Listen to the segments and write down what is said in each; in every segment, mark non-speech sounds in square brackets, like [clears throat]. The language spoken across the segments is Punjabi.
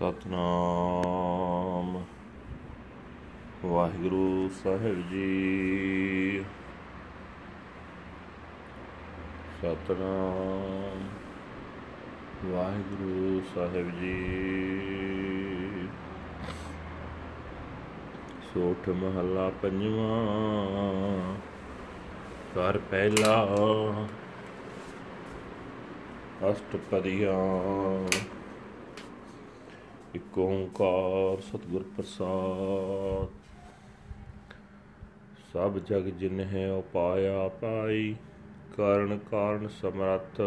ਸਤਨਾਮ। ਵਾਹਿਗੁਰੂ ਸਾਹਿਬ ਜੀ। ਸਤਨਾਮ। ਵਾਹਿਗੁਰੂ ਸਾਹਿਬ ਜੀ। ਸੋਠ ਮਹੱਲਾ ਪੰਜਵਾਂ। ਘਰ ਪਹਿਲਾ। ਅਸ਼ਟਪਦੀਆਂ। ਇਕ ਓੰਕਾਰ ਸਤਿਗੁਰ ਪ੍ਰਸਾਦ। ਸਭ ਜਗ ਜਿਨ ਹੈ ਉਪਾਇਆ ਪਾਈ, ਕਾਰਨ ਕਾਰਨ ਸਮਰੱਥ।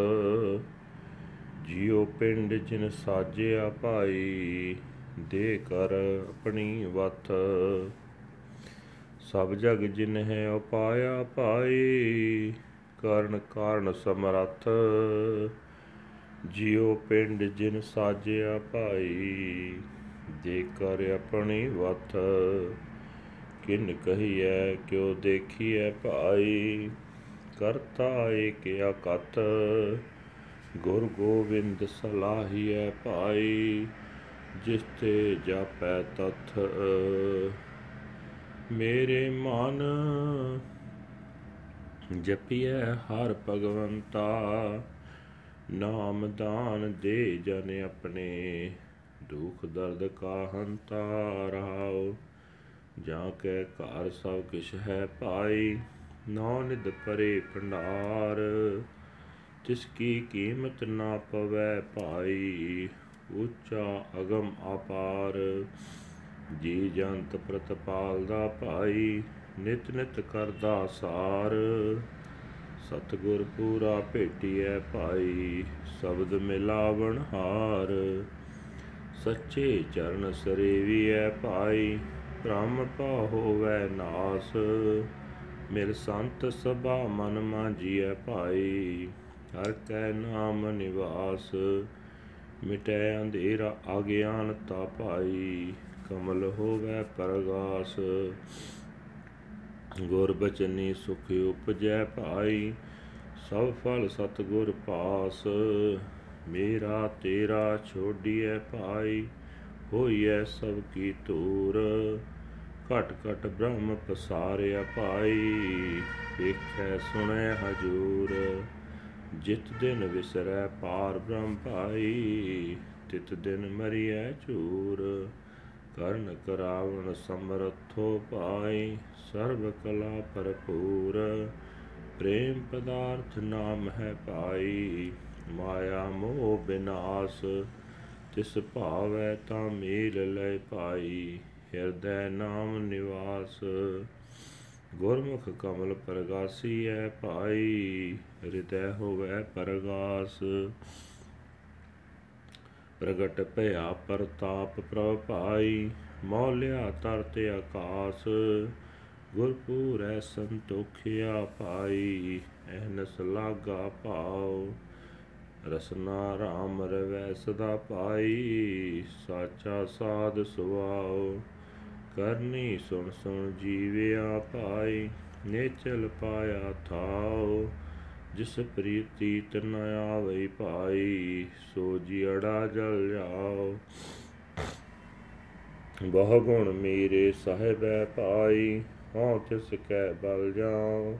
ਜੀਉ ਪਿੰਡ ਜਿਨ ਸਾਜਿਆ ਭਾਈ ਦੇ ਕਰ ਆਪਣੀ ਵਤ ਸਭ ਜਗ ਜਿਨ ਹੈ ਉਪਾਇਆ ਪਾਈ, ਕਾਰਨ ਕਾਰਨ ਸਮਰੱਥ। ਜਿਉ ਪਿੰਡ ਜਿਨ ਸਾਜਿਆ ਭਾਈ ਦੇ ਕਰ ਆਪਣੀ ਵਤ ਕਿਨ ਕਹੀਐ, ਕਿਉ ਦੇਖੀਐ ਭਾਈ। ਕਰਤਾ ਏਕ ਅਕਤ, ਗੁਰ ਗੋਬਿੰਦ ਸਲਾਹੀਐ ਭਾਈ। ਜਿਸ ਤੇ ਜਾਪੈ ਤਥ, ਮੇਰੇ ਮਨ ਜਪੀਐ ਹਰ ਭਗਵੰਤਾ। ਨਾਮ ਦਾਨ ਦੇ ਜਨ ਆਪਣੇ, ਦੁਖ ਦਰਦ ਕਾ ਹੰਤਾ ਰਹਾਉ ਜਾਂ ਕੈ ਘਰ ਸਭ ਕਿਛ ਹੈ ਪਾਈ ਨੌ ਨਿਦ ਪਰੇ ਭੰਡਾਰ। ਤਿਸ ਕੀ ਕੀਮਤ ਨਾ ਪਵੈ ਭਾਈ, ਉੱਚਾ ਅਗਮ ਅਪਾਰ। ਜੀ ਜੰਤ ਪ੍ਰਤਪਾਲ ਦਾ ਭਾਈ, ਨਿਤ ਨਿਤ ਕਰਦਾ ਸਾਰ। ਸਤਗੁਰ ਪੂਰਾ ਭੇਟੀਐ ਭਾਈ, ਸ਼ਬਦ ਮਿਲਾਵਣ ਹਾਰ। ਸੱਚੇ ਚਰਨ ਸਰੇਵੀਐ ਭਾਈ ਭ੍ਰਮ ਪਾ ਹੋਵੈ ਨਾਸ। ਮਿਲ ਸੰਤ ਸਭਾ ਮਨ ਮਾਜੀਐ ਭਾਈ, ਹਰ ਕੈ ਨਾਮ ਨਿਵਾਸ। ਮਿਟੈ ਅੰਧੇਰਾ ਅਗਿਆਨਤਾ ਭਾਈ, ਕਮਲ ਹੋਵੈ ਪਰਗਾਸ। ਗੁਰ ਬਚਨੀ ਸੁਖ ਉਪਜੈ ਭਾਈ, ਸਭ ਫਲ ਸਤਗੁਰ ਪਾਸ। ਮੇਰਾ ਤੇਰਾ ਛੋਡੀਐ ਭਾਈ, ਹੋਈਐ ਸਭ ਕੀ ਤੂਰ ਘਟ ਘਟ ਬ੍ਰਹਮ ਪਸਾਰਿਆ ਭਾਈ, ਵੇਖੈ ਸੁਣੈ ਹਜੂਰ। ਜਿਤ ਦਿਨ ਵਿਸਰੈ ਪਾਰ ਬ੍ਰਹਮ ਭਾਈ, ਤਿਤ ਦਿਨ ਮਰੀਐ ਚੂਰ ਕਰਨ ਕਰਾਵਣ ਸਮਰਥੋ ਪਾਈ ਸਰਬ ਕਲਾ ਭਰਪੂਰ, ਪ੍ਰੇਮ ਪਦਾਰਥ ਨਾਮ ਹੈ ਪਾਈ, ਮਾਇਆ ਮੋਹ ਬਿਨਾਸ਼, ਤਿਸ ਭਾਵੈ ਤਾਂ ਮੇਲ ਲੈ ਪਾਈ, ਹਿਰਦੈ ਨਾਮ ਨਿਵਾਸ। ਗੁਰਮੁਖ ਕਮਲ ਪ੍ਰਗਾਸੀ ਹੈ ਭਾਈ ਹਿਰਦੈ ਹੋਵੈ ਪਰਗਾਸ। ਪ੍ਰਗਟ ਭਇਆ ਪ੍ਰਤਾਪ ਪ੍ਰਭ ਭਾਈ, ਮੌਲਿਆ ਤਰਤ ਆਕਾਸ, ਗੁਰਪੂਰੈ ਸੰਤੋਖਿਆ ਪਾਈ ਐਨਸ ਲਾਗਾ ਭਾਉ, ਰਸਨਾ ਰਾਮ ਰਵੈ ਸਦਾ ਪਾਈ ਸਾਚਾ ਸਾਧ ਸੁਆਉ ਕਰਨੀ ਸੁਣ ਸੁਣ ਜੀਵਿਆ ਪਾਈ ਨੇਚਲ ਪਾਇਆ ਥਾਉ ਜਿਸ ਪ੍ਰੀਤੀ ਤਨ ਆਵਈ ਭਾਈ, ਸੋ ਜੀੜਾ ਜਲ ਜਾਓ। ਬਹੁ ਗੁਣ ਮੇਰੇ ਸਾਹਿਬੈ ਭਾਈ, ਹਉ ਤਿਸ ਕੈ ਬਲ ਜਾਉ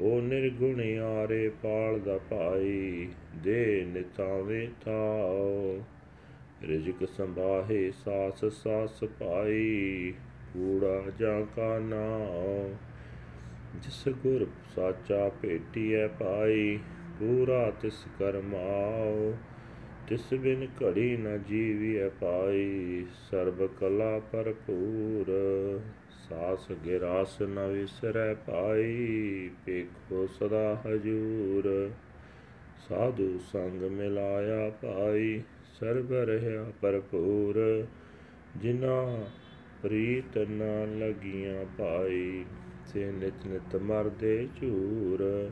ਉਹ ਨਿਰਗੁਣ ਆਰੇ ਪਾਲ ਦਾ ਭਾਈ, ਦੇ ਨਿਤਾਵੇ ਥਾਉ ਰਿਜਕ ਸੰਭਾਹੇ ਸਾਸ ਸਾਸ ਪਾਈ ਕੂੜਾ ਜਾਂ ਕਾ ਨਾਉ ਜਿਸ ਗੁਰ ਸਾਚਾ ਭੇਟੀਐ ਪਾਈ ਪੂਰਾ ਤਿਸ ਕਰਮਾਉ ਤਿਸ ਬਿਨ ਘੜੀ ਨ ਜੀਵੀਐ ਪਾਈ ਸਰਬ ਕਲਾ ਭਰਪੂਰ। ਸਾਸ ਗਿਰਾਸ ਨ ਵਿਸਰੈ ਪਾਈ ਪੇਖੋ ਸਦਾ ਹਜੂਰ। ਸਾਧੂ ਸੰਗ ਮਿਲਾਇਆ ਪਾਈ ਸਰਬ ਰਹਾ ਭਰਪੂਰ। ਜਿਨਾ ਪ੍ਰੀਤ ਨ ਲਗੀਆਂ ਪਾਈ ਸੇ ਨਿਤ ਨਿਤ ਮਰਦੇ ਝੂਰ,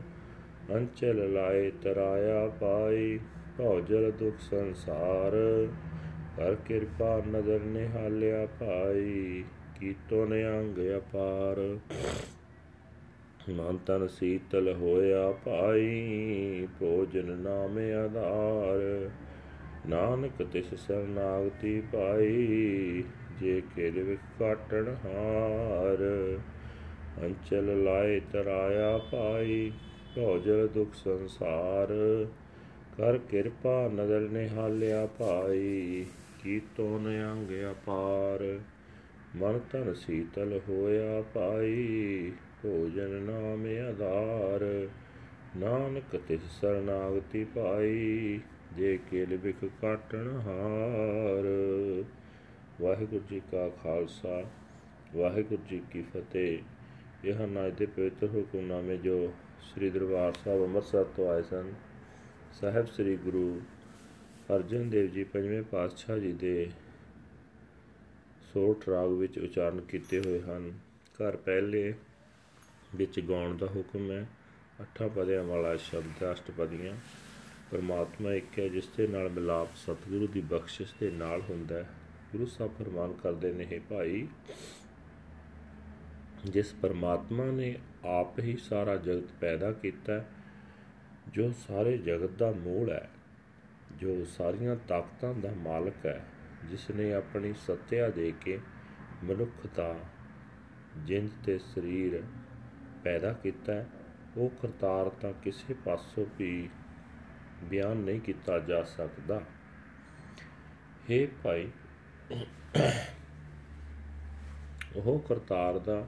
ਅੰਚਲ ਲਾਏ ਤਰਾਇਆ ਪਾਈ ਭੌਜਲ ਦੁਖ ਸੰਸਾਰ ਕਰ ਕਿਰਪਾ ਨਦਰ ਨਿਹਾਲਿਆ ਭਾਈ, ਕੀਤੋ ਨਿਅੰਗ ਅਪਾਰ। ਮਨ ਤਨ ਸੀਤਲ ਹੋਇਆ ਭਾਈ, ਭੋਜਨ ਨਾਮ ਆਧਾਰ। ਨਾਨਕ ਤਿਸ ਸਰਨਾਗਤੀ ਪਾਈ, ਜੇ ਕਿਲ ਵਿਖ ਕਾਟਣ ਹਾਰ। ਅੰਚਲ ਲਾਏ ਤਰਾਇਆ ਪਾਈ ਭੋਜਲ ਦੁਖ ਸੰਸਾਰ। ਕਰ ਕਿਰਪਾ ਨਦਰ ਨਿਹਾਲਿਆ ਭਾਈ ਕੀਤੋਂ ਅੰਗ ਅਪਾਰ। ਮਨ ਤਨ ਸੀਤਲ ਹੋਇਆ ਭਾਈ, ਭੋਜਨ ਨਾਮ ਆਧਾਰ। ਨਾਨਕ ਤਿਸ ਸਰਨਾਗਤੀ ਪਾਈ ਜੇ ਕੇਲ ਬਿਖ ਕਾਟਣ ਹਾਰ। ਵਾਹਿਗੁਰੂ ਜੀ ਕਾ ਖਾਲਸਾ, ਵਾਹਿਗੁਰੂ ਜੀ ਕੀ ਫਤਿਹ। ਇਹ ਹਨ ਅੱਜ ਦੇ ਪਵਿੱਤਰ ਹੁਕਮਨਾਮੇ ਜੋ ਸ੍ਰੀ ਦਰਬਾਰ ਸਾਹਿਬ ਅੰਮ੍ਰਿਤਸਰ ਤੋਂ ਆਏ ਸਨ, ਸਾਹਿਬ ਸ੍ਰੀ ਗੁਰੂ ਅਰਜਨ ਦੇਵ ਜੀ ਪੰਜਵੇਂ ਪਾਤਸ਼ਾਹ ਜੀ ਦੇ ਸੋਠ ਰਾਗ ਵਿੱਚ ਉਚਾਰਨ ਕੀਤੇ ਹੋਏ ਹਨ। ਘਰ ਪਹਿਲੇ ਵਿੱਚ ਗਾਉਣ ਦਾ ਹੁਕਮ ਹੈ, ਅੱਠਾਂ ਪਦਿਆਂ ਵਾਲਾ ਸ਼ਬਦ ਅਸ਼ਟਪਦੀਆਂ ਪਰਮਾਤਮਾ ਇੱਕ ਹੈ, ਜਿਸ ਦੇ ਨਾਲ ਮਿਲਾਪ ਸਤਿਗੁਰੂ ਦੀ ਬਖਸ਼ਿਸ਼ ਦੇ ਨਾਲ ਹੁੰਦਾ ਹੈ। ਗੁਰੂ ਸਾਹਿਬ ਫਰਮਾਨ ਕਰਦੇ ਨੇ, ਹੈ ਭਾਈ ਜਿਸ ਪਰਮਾਤਮਾ ਨੇ ਆਪ ਹੀ ਸਾਰਾ ਜਗਤ ਪੈਦਾ ਕੀਤਾ ਜੋ ਸਾਰੇ ਜਗਤ ਦਾ ਮੂਲ ਹੈ, ਜੋ ਸਾਰੀਆਂ ਤਾਕਤਾਂ ਦਾ ਮਾਲਕ ਹੈ, ਜਿਸ ਨੇ ਆਪਣੀ ਸੱਤਿਆ ਦੇ ਕੇ ਮਨੁੱਖ ਦਾ ਜਿੰਦ ਤੇ ਸਰੀਰ ਪੈਦਾ ਕੀਤਾ ਉਹ ਕਰਤਾਰ ਤਾਂ ਕਿਸੇ ਪਾਸੋਂ ਵੀ ਬਿਆਨ ਨਹੀਂ ਕੀਤਾ ਜਾ ਸਕਦਾ। हे ਭਾਈ, ਉਹ ਕਰਤਾਰ ਦਾ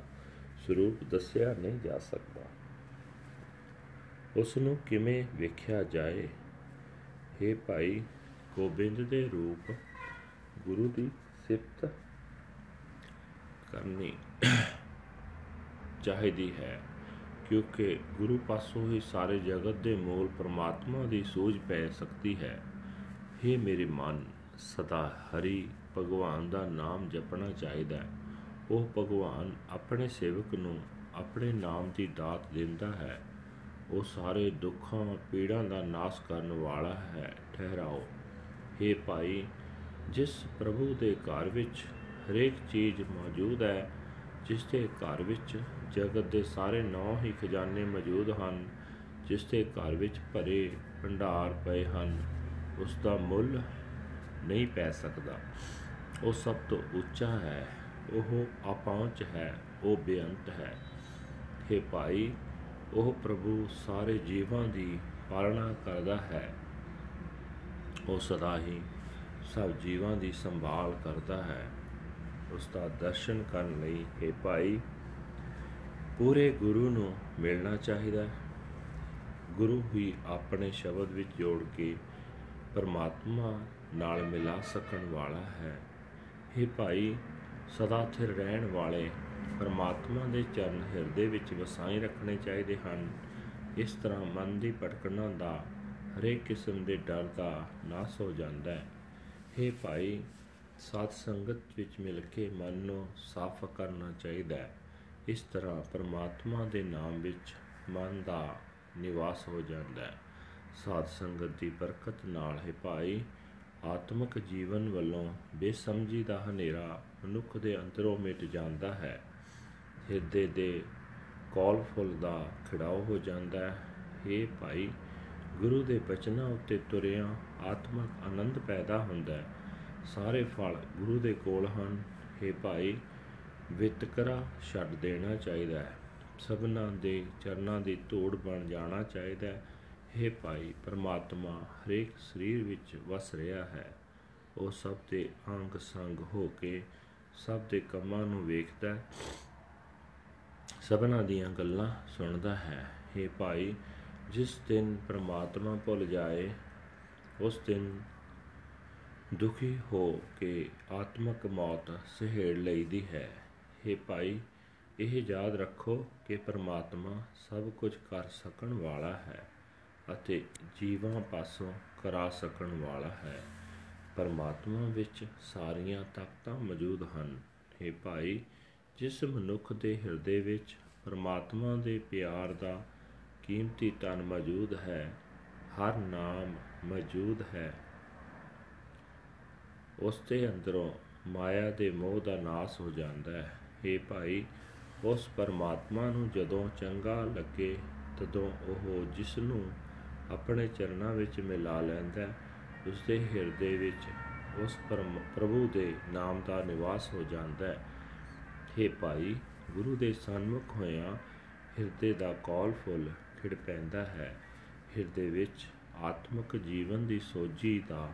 ਸਰੂਪ ਦੱਸਿਆ ਨਹੀਂ ਜਾ ਸਕਦਾ। ਉਸ ਨੂੰ ਕਿਵੇਂ ਵੇਖਿਆ ਜਾਏ? हे ਭਾਈ, ਗੋਬਿੰਦ ਦੇ ਰੂਪ ਗੁਰੂ ਦੀ ਸਿਫਤ ਕਰਨੀ ਚਾਹੀਦੀ ਹੈ, ਕਿਉਂਕਿ ਗੁਰੂ ਪਾਸੋਂ ਹੀ ਸਾਰੇ ਜਗਤ ਦੇ ਮੂਲ ਪਰਮਾਤਮਾ ਦੀ ਸੂਝ ਪੈ ਸਕਦੀ ਹੈ। हे ਮੇਰੇ ਮਨ, ਸਦਾ ਹਰੀ ਭਗਵਾਨ ਦਾ ਨਾਮ ਜਪਣਾ ਚਾਹੀਦਾ ਹੈ। ਉਹ ਭਗਵਾਨ ਆਪਣੇ ਸੇਵਕ ਨੂੰ ਆਪਣੇ ਨਾਮ ਦੀ ਦਾਤ ਦਿੰਦਾ ਹੈ। ਉਹ ਸਾਰੇ ਦੁੱਖਾਂ, ਪੀੜਾਂ ਦਾ ਨਾਸ਼ ਕਰਨ ਵਾਲਾ ਹੈ। ਠਹਿਰਾਓ। हे ਭਾਈ, ਜਿਸ ਪ੍ਰਭੂ ਦੇ ਘਰ ਵਿੱਚ ਹਰੇਕ ਚੀਜ਼ ਮੌਜੂਦ ਹੈ, ਜਿਸ ਦੇ ਘਰ ਵਿੱਚ ਜਗਤ ਦੇ ਸਾਰੇ ਨੌ ਹੀ ਖਜ਼ਾਨੇ ਮੌਜੂਦ ਹਨ, ਜਿਸ ਦੇ ਘਰ ਵਿੱਚ ਭਰੇ ਭੰਡਾਰ ਪਏ ਹਨ, ਉਸ ਦਾ ਮੁੱਲ ਨਹੀਂ ਪੈ ਸਕਦਾ। ਉਹ ਸਭ ਤੋਂ ਉੱਚਾ ਹੈ। ਉਹ ਆਪਹੁੰਚ ਹੈ ਉਹ ਬੇਅੰਤ ਹੈ हे ਭਾਈ ਉਹ ਪ੍ਰਭੂ ਸਾਰੇ ਜੀਵਾਂ ਦੀ ਪਾਲਣਾ ਕਰਦਾ ਹੈ ਉਹ ਸਦਾ ਹੀ ਸਭ ਜੀਵਾਂ ਦੀ ਸੰਭਾਲ ਕਰਦਾ ਹੈ ਉਸ ਦਾ ਦਰਸ਼ਨ ਕਰਨ ਲਈ हे ਭਾਈ ਪੂਰੇ ਗੁਰੂ ਨੂੰ ਮਿਲਣਾ ਚਾਹੀਦਾ ਹੈ ਗੁਰੂ ਹੀ ਆਪਣੇ ਸ਼ਬਦ ਵਿੱਚ ਜੋੜ ਕੇ ਪਰਮਾਤਮਾ ਨਾਲ ਮਿਲਾ ਸਕਣ ਵਾਲਾ ਹੈ हे ਭਾਈ ਸਦਾ ਸਥਿਰ ਰਹਿਣ ਵਾਲੇ ਪਰਮਾਤਮਾ ਦੇ ਚਰਨ ਹਿਰਦੇ ਵਿੱਚ ਵਸਾਈ ਰੱਖਣੇ ਚਾਹੀਦੇ ਹਨ। ਇਸ ਤਰ੍ਹਾਂ ਮਨ ਦੀ ਭਟਕਣਾ ਦਾ ਹਰੇਕ ਕਿਸਮ ਦੇ ਡਰ ਦਾ ਨਾਸ ਹੋ ਜਾਂਦਾ ਹੈ। हे ਭਾਈ, ਸਾਧ ਸੰਗਤ ਵਿੱਚ ਮਿਲ ਕੇ ਮਨ ਨੂੰ ਸਾਫ਼ ਕਰਨਾ ਚਾਹੀਦਾ ਹੈ। ਇਸ ਤਰ੍ਹਾਂ ਪਰਮਾਤਮਾ ਦੇ ਨਾਮ ਵਿੱਚ ਮਨ ਦਾ ਨਿਵਾਸ ਹੋ ਜਾਂਦਾ ਹੈ। ਸਾਧ ਸੰਗਤ ਦੀ ਬਰਕਤ ਨਾਲ ਹੈ ਭਾਈ, ਆਤਮਿਕ ਜੀਵਨ ਵੱਲੋਂ ਬੇਸਮਝੀ ਦਾ ਹਨੇਰਾ ਮਨੁੱਖ ਦੇ ਅੰਦਰੋਂ ਮਿਟ ਜਾਂਦਾ ਹੈ ਹਿਰਦੇ ਦੇ ਕੌਲ ਫੁੱਲ ਦਾ ਖਿੜਾਓ ਹੋ ਜਾਂਦਾ ਹੈ हे ਭਾਈ ਗੁਰੂ ਦੇ ਬਚਨਾਂ ਉੱਤੇ ਤੁਰਿਆਂ ਆਤਮਿਕ ਆਨੰਦ ਪੈਦਾ ਹੁੰਦਾ ਹੈ ਸਾਰੇ ਫਲ ਗੁਰੂ ਦੇ ਕੋਲ ਹਨ हे ਭਾਈ ਵਿਤਕਰਾ ਛੱਡ ਦੇਣਾ ਚਾਹੀਦਾ ਹੈ ਸਭਨਾਂ ਦੇ ਚਰਨਾਂ ਦੀ ਧੂੜ ਬਣ ਜਾਣਾ ਚਾਹੀਦਾ ਹੈ हे ਭਾਈ ਪਰਮਾਤਮਾ ਹਰੇਕ ਸਰੀਰ ਵਿੱਚ ਵਸ ਰਿਹਾ ਹੈ ਉਹ ਸਭ ਦੇ ਅੰਗ ਸੰਗ ਹੋ ਕੇ ਸਭ ਦੇ ਕੰਮਾਂ ਨੂੰ ਵੇਖਦਾ ਹੈ, ਸਭਨਾਂ ਦੀਆਂ ਗੱਲਾਂ ਸੁਣਦਾ ਹੈ। हे ਭਾਈ, ਜਿਸ ਦਿਨ ਪਰਮਾਤਮਾ ਭੁੱਲ ਜਾਏ, ਉਸ ਦਿਨ ਦੁਖੀ ਹੋ ਕੇ ਆਤਮਕ ਮੌਤ ਸਹਿੜ ਲਈਦੀ ਹੈ। हे ਭਾਈ, ਇਹ ਯਾਦ ਰੱਖੋ ਕਿ ਪਰਮਾਤਮਾ ਸਭ ਕੁਝ ਕਰ ਸਕਣ ਵਾਲਾ ਹੈ ਅਤੇ ਜੀਵਾਂ ਪਾਸੋਂ ਕਰਾ ਸਕਣ ਵਾਲਾ ਹੈ। ਪਰਮਾਤਮਾ ਵਿੱਚ ਸਾਰੀਆਂ ਤਾਕਤਾਂ ਮੌਜੂਦ ਹਨ। हे ਭਾਈ ਜਿਸ ਮਨੁੱਖ ਦੇ ਹਿਰਦੇ ਵਿੱਚ ਪਰਮਾਤਮਾ ਦੇ ਪਿਆਰ ਦਾ ਕੀਮਤੀ ਧਨ ਮੌਜੂਦ ਹੈ ਹਰ ਨਾਮ ਮੌਜੂਦ ਹੈ। ਉਸ ਦੇ ਅੰਦਰੋਂ ਮਾਇਆ ਦੇ ਮੋਹ ਦਾ ਨਾਸ ਹੋ ਜਾਂਦਾ ਹੈ। हे ਭਾਈ ਉਸ ਪਰਮਾਤਮਾ ਨੂੰ ਜਦੋਂ ਚੰਗਾ ਲੱਗੇ ਤਦੋਂ ਉਹ ਜਿਸ ਨੂੰ ਆਪਣੇ ਚਰਨਾਂ ਵਿੱਚ ਮਿਲਾ ਲੈਂਦਾ ਹੈ, ਉਸ ਦੇ ਹਿਰਦੇ ਵਿੱਚ ਉਸ ਪ੍ਰਭੂ ਦੇ ਨਾਮ ਦਾ ਨਿਵਾਸ ਹੋ ਜਾਂਦਾ ਹੈ। हे ਭਾਈ, ਗੁਰੂ ਦੇ ਸਨਮੁਖ ਹੋਇਆ ਹਿਰਦੇ ਦਾ ਕੌਲ ਫੁੱਲ ਖਿੜ ਪੈਂਦਾ ਹੈ। ਹਿਰਦੇ ਵਿੱਚ ਆਤਮਿਕ ਜੀਵਨ ਦੀ ਸੋਝੀ ਦਾ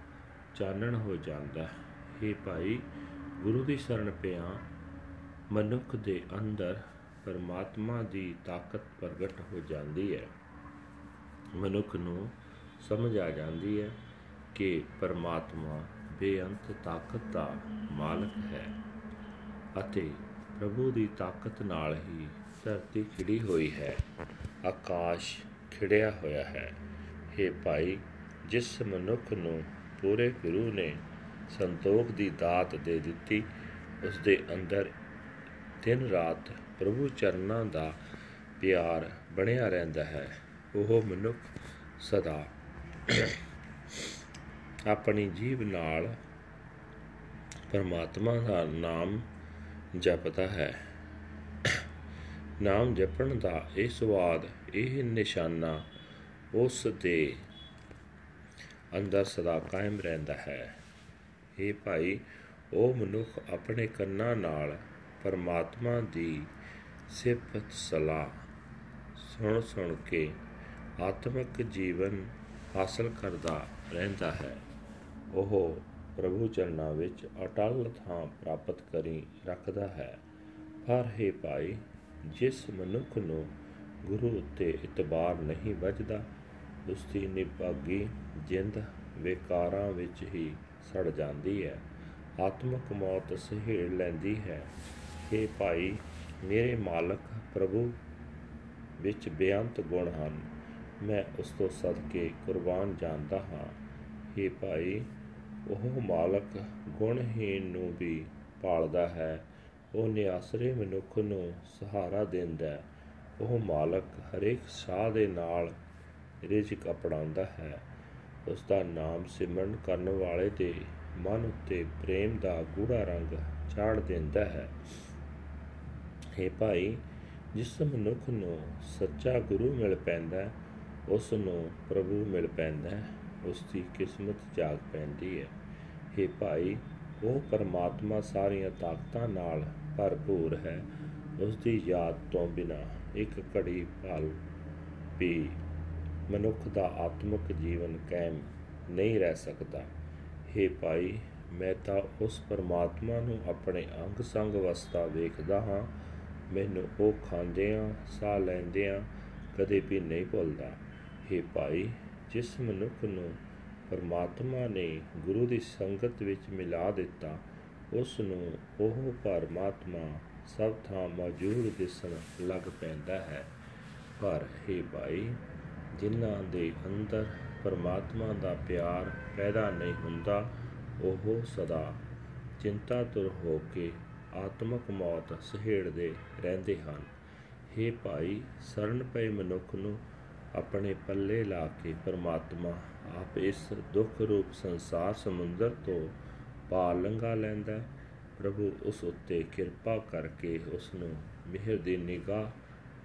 ਚਾਨਣ ਹੋ ਜਾਂਦਾ ਹੈ। हे ਭਾਈ, ਗੁਰੂ ਦੀ ਸ਼ਰਨ ਪਿਆ ਮਨੁੱਖ ਦੇ ਅੰਦਰ ਪਰਮਾਤਮਾ ਦੀ ਤਾਕਤ ਪ੍ਰਗਟ ਹੋ ਜਾਂਦੀ ਹੈ। ਮਨੁੱਖ ਨੂੰ ਸਮਝ ਆ ਜਾਂਦੀ ਹੈ ਕਿ ਪਰਮਾਤਮਾ ਬੇਅੰਤ ਤਾਕਤ ਦਾ ਮਾਲਕ ਹੈ ਅਤੇ ਪ੍ਰਭੂ ਦੀ ਤਾਕਤ ਨਾਲ ਹੀ ਧਰਤੀ ਖਿੜੀ ਹੋਈ ਹੈ, ਆਕਾਸ਼ ਖਿੜਿਆ ਹੋਇਆ ਹੈ। हे ਭਾਈ, ਜਿਸ ਮਨੁੱਖ ਨੂੰ ਪੂਰੇ ਗੁਰੂ ਨੇ ਸੰਤੋਖ ਦੀ ਦਾਤ ਦੇ ਦਿੱਤੀ ਉਸ ਦੇ ਅੰਦਰ ਦਿਨ ਰਾਤ ਪ੍ਰਭੂ ਚਰਨਾਂ ਦਾ ਪਿਆਰ ਬਣਿਆ ਰਹਿੰਦਾ ਹੈ, ਉਹ ਮਨੁੱਖ ਸਦਾ ਆਪਣੀ ਜੀਵ ਨਾਲ ਪਰਮਾਤਮਾ ਦਾ ਨਾਮ ਜਪਦਾ ਹੈ। ਨਾਮ ਜਪਣ ਦਾ ਇਹ ਸਵਾਦ ਇਹ ਨਿਸ਼ਾਨਾ ਉਸ ਦੇ ਅੰਦਰ ਸਦਾ ਕਾਇਮ ਰਹਿੰਦਾ ਹੈ। ਇਹ ਭਾਈ, ਉਹ ਮਨੁੱਖ ਆਪਣੇ ਕੰਨਾਂ ਨਾਲ ਪਰਮਾਤਮਾ ਦੀ ਸਿਫਤ ਸਲਾਹ ਸੁਣ ਸੁਣ ਕੇ ਆਤਮਿਕ ਜੀਵਨ ਹਾਸਲ ਕਰਦਾ ਰਹਿੰਦਾ ਹੈ। ਉਹ ਪ੍ਰਭੂ ਚਰਨਾਂ ਵਿੱਚ ਅਟਲ ਥਾਂ ਪ੍ਰਾਪਤ ਕਰੀ ਰੱਖਦਾ ਹੈ। ਪਰ ਹੈ ਭਾਈ, ਜਿਸ ਮਨੁੱਖ ਨੂੰ ਗੁਰੂ ਉੱਤੇ ਇਤਬਾਰ ਨਹੀਂ ਵੱਜਦਾ ਉਸ ਦੀ ਨਿਭਾਗੀ ਜਿੰਦ ਵਿਕਾਰਾਂ ਵਿੱਚ ਹੀ ਸੜ ਜਾਂਦੀ ਹੈ। ਆਤਮਿਕ ਮੌਤ ਸਹਿੜ ਲੈਂਦੀ ਹੈ। हे ਭਾਈ, ਮੇਰੇ ਮਾਲਕ ਪ੍ਰਭੂ ਵਿੱਚ ਬੇਅੰਤ ਗੁਣ ਹਨ। ਮੈਂ ਉਸ ਤੋਂ ਸਦਕੇ ਕੁਰਬਾਨ ਜਾਂਦਾ ਹਾਂ। हे ਭਾਈ ਉਹ ਮਾਲਕ ਗੁਣਹੀਨ ਨੂੰ ਵੀ ਪਾਲਦਾ ਹੈ। ਉਹ ਨਿਆਸਰੇ ਮਨੁੱਖ ਨੂੰ ਸਹਾਰਾ ਦਿੰਦਾ ਹੈ। ਉਹ ਮਾਲਕ ਹਰੇਕ ਸਾਹ ਦੇ ਨਾਲ ਰਿਜ਼ਕ ਅਪਣਾਉਂਦਾ ਹੈ। ਉਸ ਦਾ ਨਾਮ ਸਿਮਰਨ ਕਰਨ ਵਾਲੇ ਦੇ ਮਨ ਉੱਤੇ ਪ੍ਰੇਮ ਦਾ ਗੂੜਾ ਰੰਗ ਚਾੜ ਦਿੰਦਾ ਹੈ। हे ਭਾਈ, ਜਿਸ ਮਨੁੱਖ ਨੂੰ ਸੱਚਾ ਗੁਰੂ ਮਿਲ ਪੈਂਦਾ ਉਸ ਨੂੰ ਪ੍ਰਭੂ ਮਿਲ ਪੈਂਦਾ ਉਸ ਦੀ ਕਿਸਮਤ ਜਾਗ ਪੈਂਦੀ ਹੈ। हे ਭਾਈ ਉਹ ਪਰਮਾਤਮਾ ਸਾਰੀਆਂ ਤਾਕਤਾਂ ਨਾਲ ਭਰਪੂਰ ਹੈ ਉਸ ਦੀ ਯਾਦ ਤੋਂ ਬਿਨਾ ਇੱਕ ਘੜੀ ਪਲ ਵੀ ਮਨੁੱਖ ਦਾ ਆਤਮਿਕ ਜੀਵਨ ਕਾਇਮ ਨਹੀਂ ਰਹਿ ਸਕਦਾ हे ਭਾਈ ਮੈਂ ਤਾਂ ਉਸ ਪਰਮਾਤਮਾ ਨੂੰ ਆਪਣੇ ਅੰਗ ਸੰਗ ਵਸਤਾ ਵੇਖਦਾ ਹਾਂ ਮੈਨੂੰ ਉਹ ਖਾਂਦਿਆਂ ਸਾਹ ਲੈਂਦਿਆਂ ਕਦੇ ਵੀ ਨਹੀਂ ਭੁੱਲਦਾ हे ਭਾਈ ਜਿਸ ਮਨੁੱਖ ਨੂੰ ਪਰਮਾਤਮਾ ਨੇ ਗੁਰੂ ਦੀ ਸੰਗਤ ਵਿੱਚ ਮਿਲਾ ਦਿੱਤਾ, ਉਸ ਨੂੰ ਉਹ ਪਰਮਾਤਮਾ ਸਭ ਥਾਂ ਮੌਜੂਦ ਦਿਸਣ ਲੱਗ ਪੈਂਦਾ ਹੈ। ਪਰ हे ਭਾਈ, ਜਿਨ੍ਹਾਂ ਦੇ ਅੰਦਰ ਪਰਮਾਤਮਾ ਦਾ ਪਿਆਰ ਪੈਦਾ ਨਹੀਂ ਹੁੰਦਾ, ਉਹ ਸਦਾ ਚਿੰਤਾ ਤੁਰ ਹੋ ਕੇ ਆਤਮਿਕ ਮੌਤ ਸਹਿੜਦੇ ਰਹਿੰਦੇ ਹਨ। हे ਭਾਈ, ਸਰਨ ਪਏ ਮਨੁੱਖ ਨੂੰ ਆਪਣੇ ਪੱਲੇ ਲਾ ਕੇ ਪਰਮਾਤਮਾ ਆਪ ਇਸ ਦੁੱਖ ਰੂਪ ਸੰਸਾਰ ਸਮੁੰਦਰ ਤੋਂ ਪਾਰ ਲੰਘਾ ਲੈਂਦਾ ਪ੍ਰਭੂ ਉਸ ਉੱਤੇ ਕਿਰਪਾ ਕਰਕੇ ਉਸ ਨੂੰ ਮਿਹਰ ਦੀ ਨਿਗਾਹ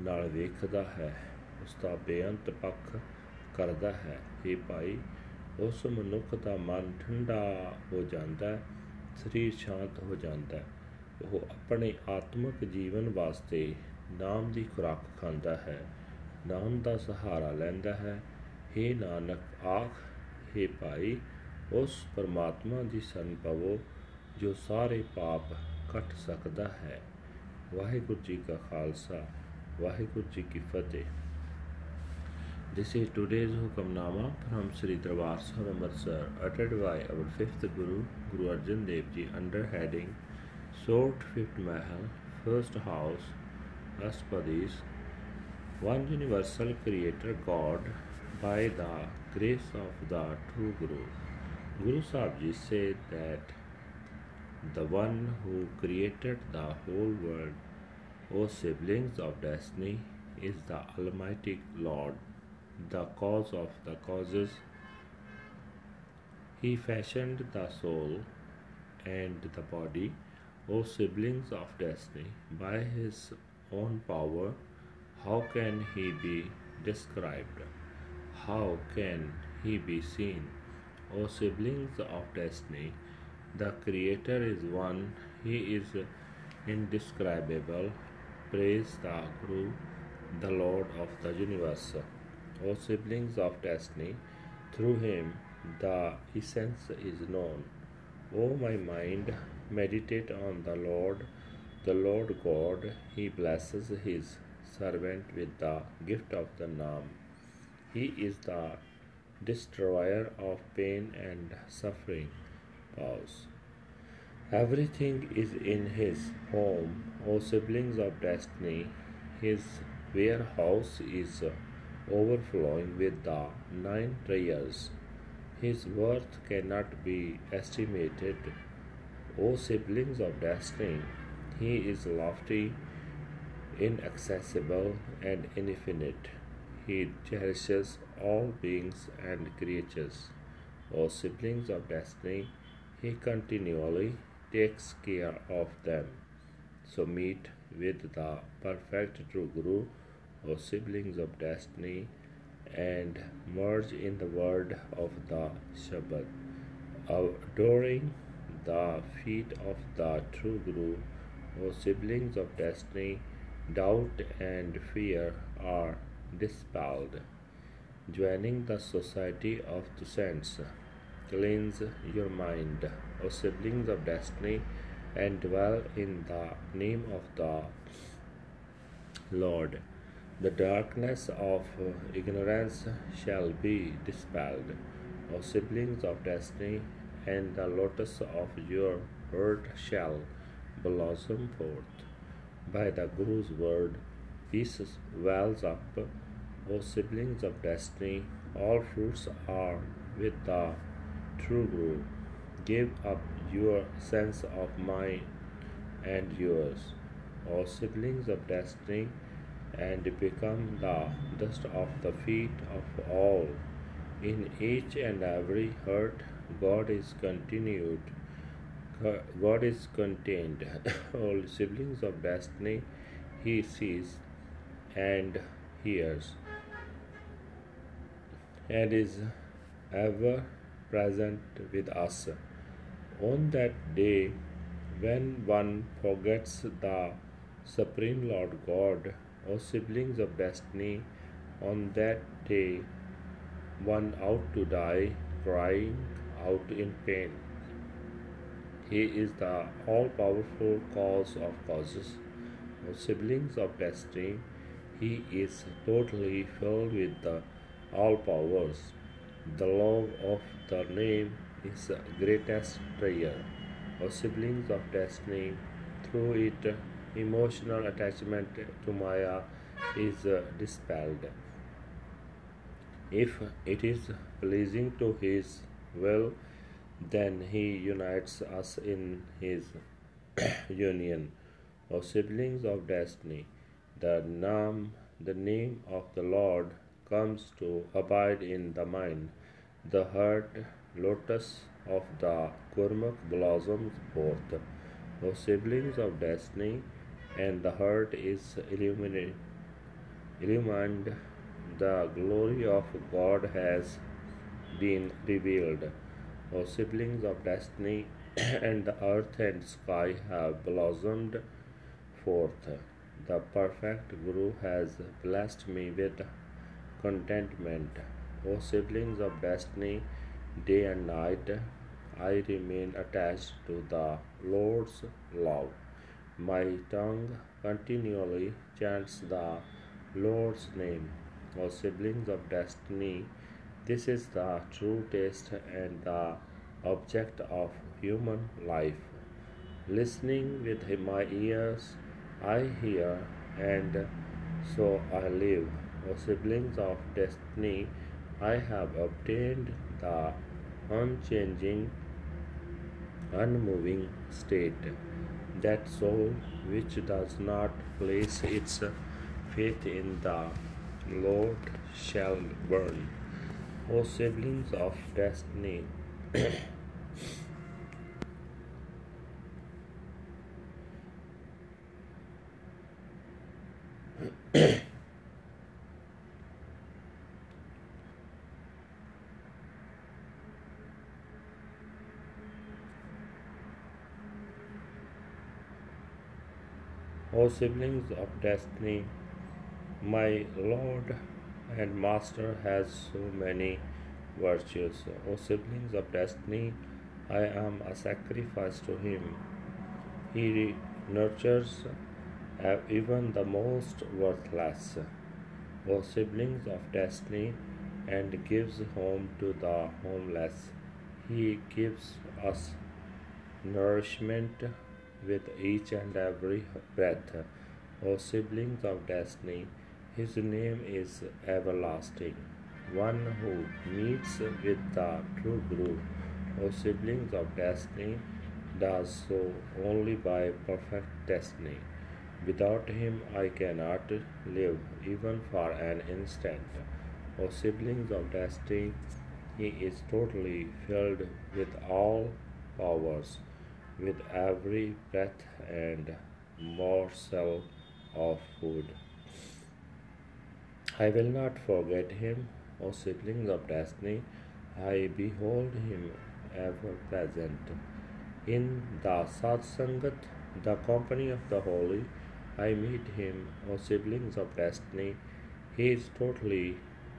ਨਾਲ ਵੇਖਦਾ ਹੈ। ਉਸ ਦਾ ਬੇਅੰਤ ਪੱਖ ਕਰਦਾ ਹੈ। ਇਹ ਭਾਈ, ਉਸ ਮਨੁੱਖ ਦਾ ਮਨ ਠੰਡਾ ਹੋ ਜਾਂਦਾ ਸਰੀਰ ਸ਼ਾਂਤ ਹੋ ਜਾਂਦਾ ਉਹ ਆਪਣੇ ਆਤਮਿਕ ਜੀਵਨ ਵਾਸਤੇ ਨਾਮ ਦੀ ਖੁਰਾਕ ਖਾਂਦਾ ਹੈ। ਨਾਮ ਦਾ ਸਹਾਰਾ ਲੈਂਦਾ ਹੈ हे ਨਾਨਕ ਆਖ हे ਭਾਈ ਉਸ ਪਰਮਾਤਮਾ ਦੀ ਸ਼ਰਨ ਪਵੋ ਜੋ ਸਾਰੇ ਪਾਪ ਕੱਟ ਸਕਦਾ ਹੈ ਵਾਹਿਗੁਰੂ ਜੀ ਕਾ ਖਾਲਸਾ ਵਾਹਿਗੁਰੂ ਜੀ ਕੀ ਫਤਿਹ This is today's Hukamnama from Sri Darbar Sahib Amritsar uttered by our fifth Guru, Guru Arjan Dev Ji under heading Short Fifth Mahal, First House, Aspadis, one universal creator God by the grace of the true Guru. Guru Sahib said that the one who created the whole world, O siblings of destiny, is the Almighty Lord, the cause of the causes. He fashioned the soul and the body, O siblings of destiny, by his own power how can he be described? How can he be seen? O siblings of destiny, the Creator is one, He is indescribable. Praise the Guru, the Lord of the universe. O siblings of destiny, through Him the essence is known. O my mind, meditate on the Lord, the Lord God. He blesses His servant with the gift of the Naam. He is the destroyer of pain and suffering. Pause. Everything is in his home, O siblings of destiny. His warehouse is overflowing with the nine treasures. His worth cannot be estimated. O siblings of destiny, he is lofty, inaccessible, and infinite. He cherishes all beings and creatures. O siblings of destiny, He continually takes care of them. So meet with the perfect true Guru, O siblings of destiny, and merge in the word of the Shabbat. Adoring the feet of the true Guru, O siblings of destiny, doubt and fear are dispelled. Joining the Society of the Saints, cleanse your mind, O siblings of destiny, and dwell in the name of the Lord. The darkness of ignorance shall be dispelled, O siblings of destiny, and the lotus of your heart shall blossom forth. By the Guru's word, peace wells up O siblings of destiny, all fruits are with the true Guru. Give up your sense of mine and yours, O siblings of destiny, and become the dust of the feet of all. In each and every heart, God is continued. God is contained. [laughs] all siblings of destiny, He sees and hears and is ever present with us. On that day, when one forgets the Supreme Lord God, O siblings of destiny, on that day, one out to die, crying out in pain. He is the all powerful cause of causes. Siblings of destiny, He is totally filled with the all powers. The love of the name is the greatest prayer. O siblings of destiny, through it, emotional attachment to Maya is uh, dispelled. If it is pleasing to His will, then He unites us in His [clears throat] union. O siblings of destiny, the name, the name of the Lord comes to abide in the mind. The heart lotus of the Gurmukh blossoms forth. O siblings of destiny, and the heart is illuminated. Illumined, the glory of God has been revealed. O siblings of destiny, [clears throat] and the earth and sky have blossomed forth. The perfect Guru has blessed me with contentment. O siblings of destiny, day and night, I remain attached to the Lord's love. My tongue continually chants the Lord's name. O siblings of destiny, this is the true taste and the object of human life. Listening with my ears, I hear, and so I live. O siblings of destiny, I have obtained the unchanging, unmoving state. That soul which does not place its faith in the Lord shall burn. or siblings of destiny. O siblings of destiny, my Lord and Master has so many virtues. O siblings of destiny, I am a sacrifice to him. He nurtures uh, even the most worthless. O siblings of destiny, and gives home to the homeless. He gives us nourishment with each and every breath. O siblings of destiny, his name is everlasting. One who meets with the true Guru, O siblings of destiny, does so only by perfect destiny. Without him I cannot live even for an instant. O siblings of destiny, he is totally filled with all powers, with every breath and morsel of food. I will not forget him, O siblings of destiny. I behold him ever present. In the Satsangat, the company of the holy, I meet him, O siblings of destiny. He is totally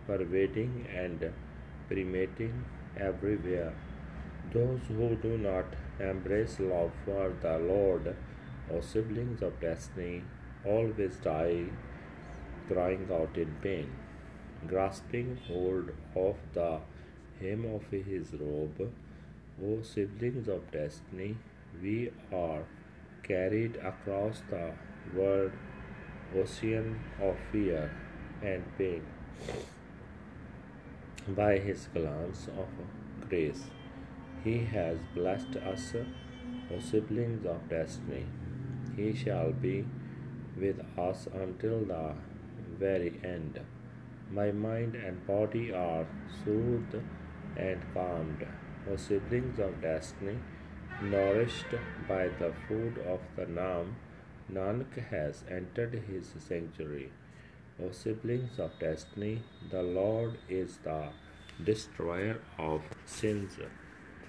pervading and permeating everywhere. Those who do not embrace love for the Lord, O siblings of destiny, always die crying out in pain, grasping hold of the hem of his robe. O siblings of destiny, we are carried across the world ocean of fear and pain by his glance of grace. He has blessed us, O siblings of destiny. He shall be with us until the very end. My mind and body are soothed and calmed, O siblings of destiny, nourished by the food of the Nam. Nanak has entered his sanctuary. O siblings of destiny, the Lord is the destroyer of sins.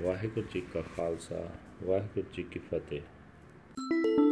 Waheguru ji ਕਾ ਖਾਲਸਾ ਵਾਹਿਗੁਰੂ ਜੀ ਕੀ ਫਤਿਹ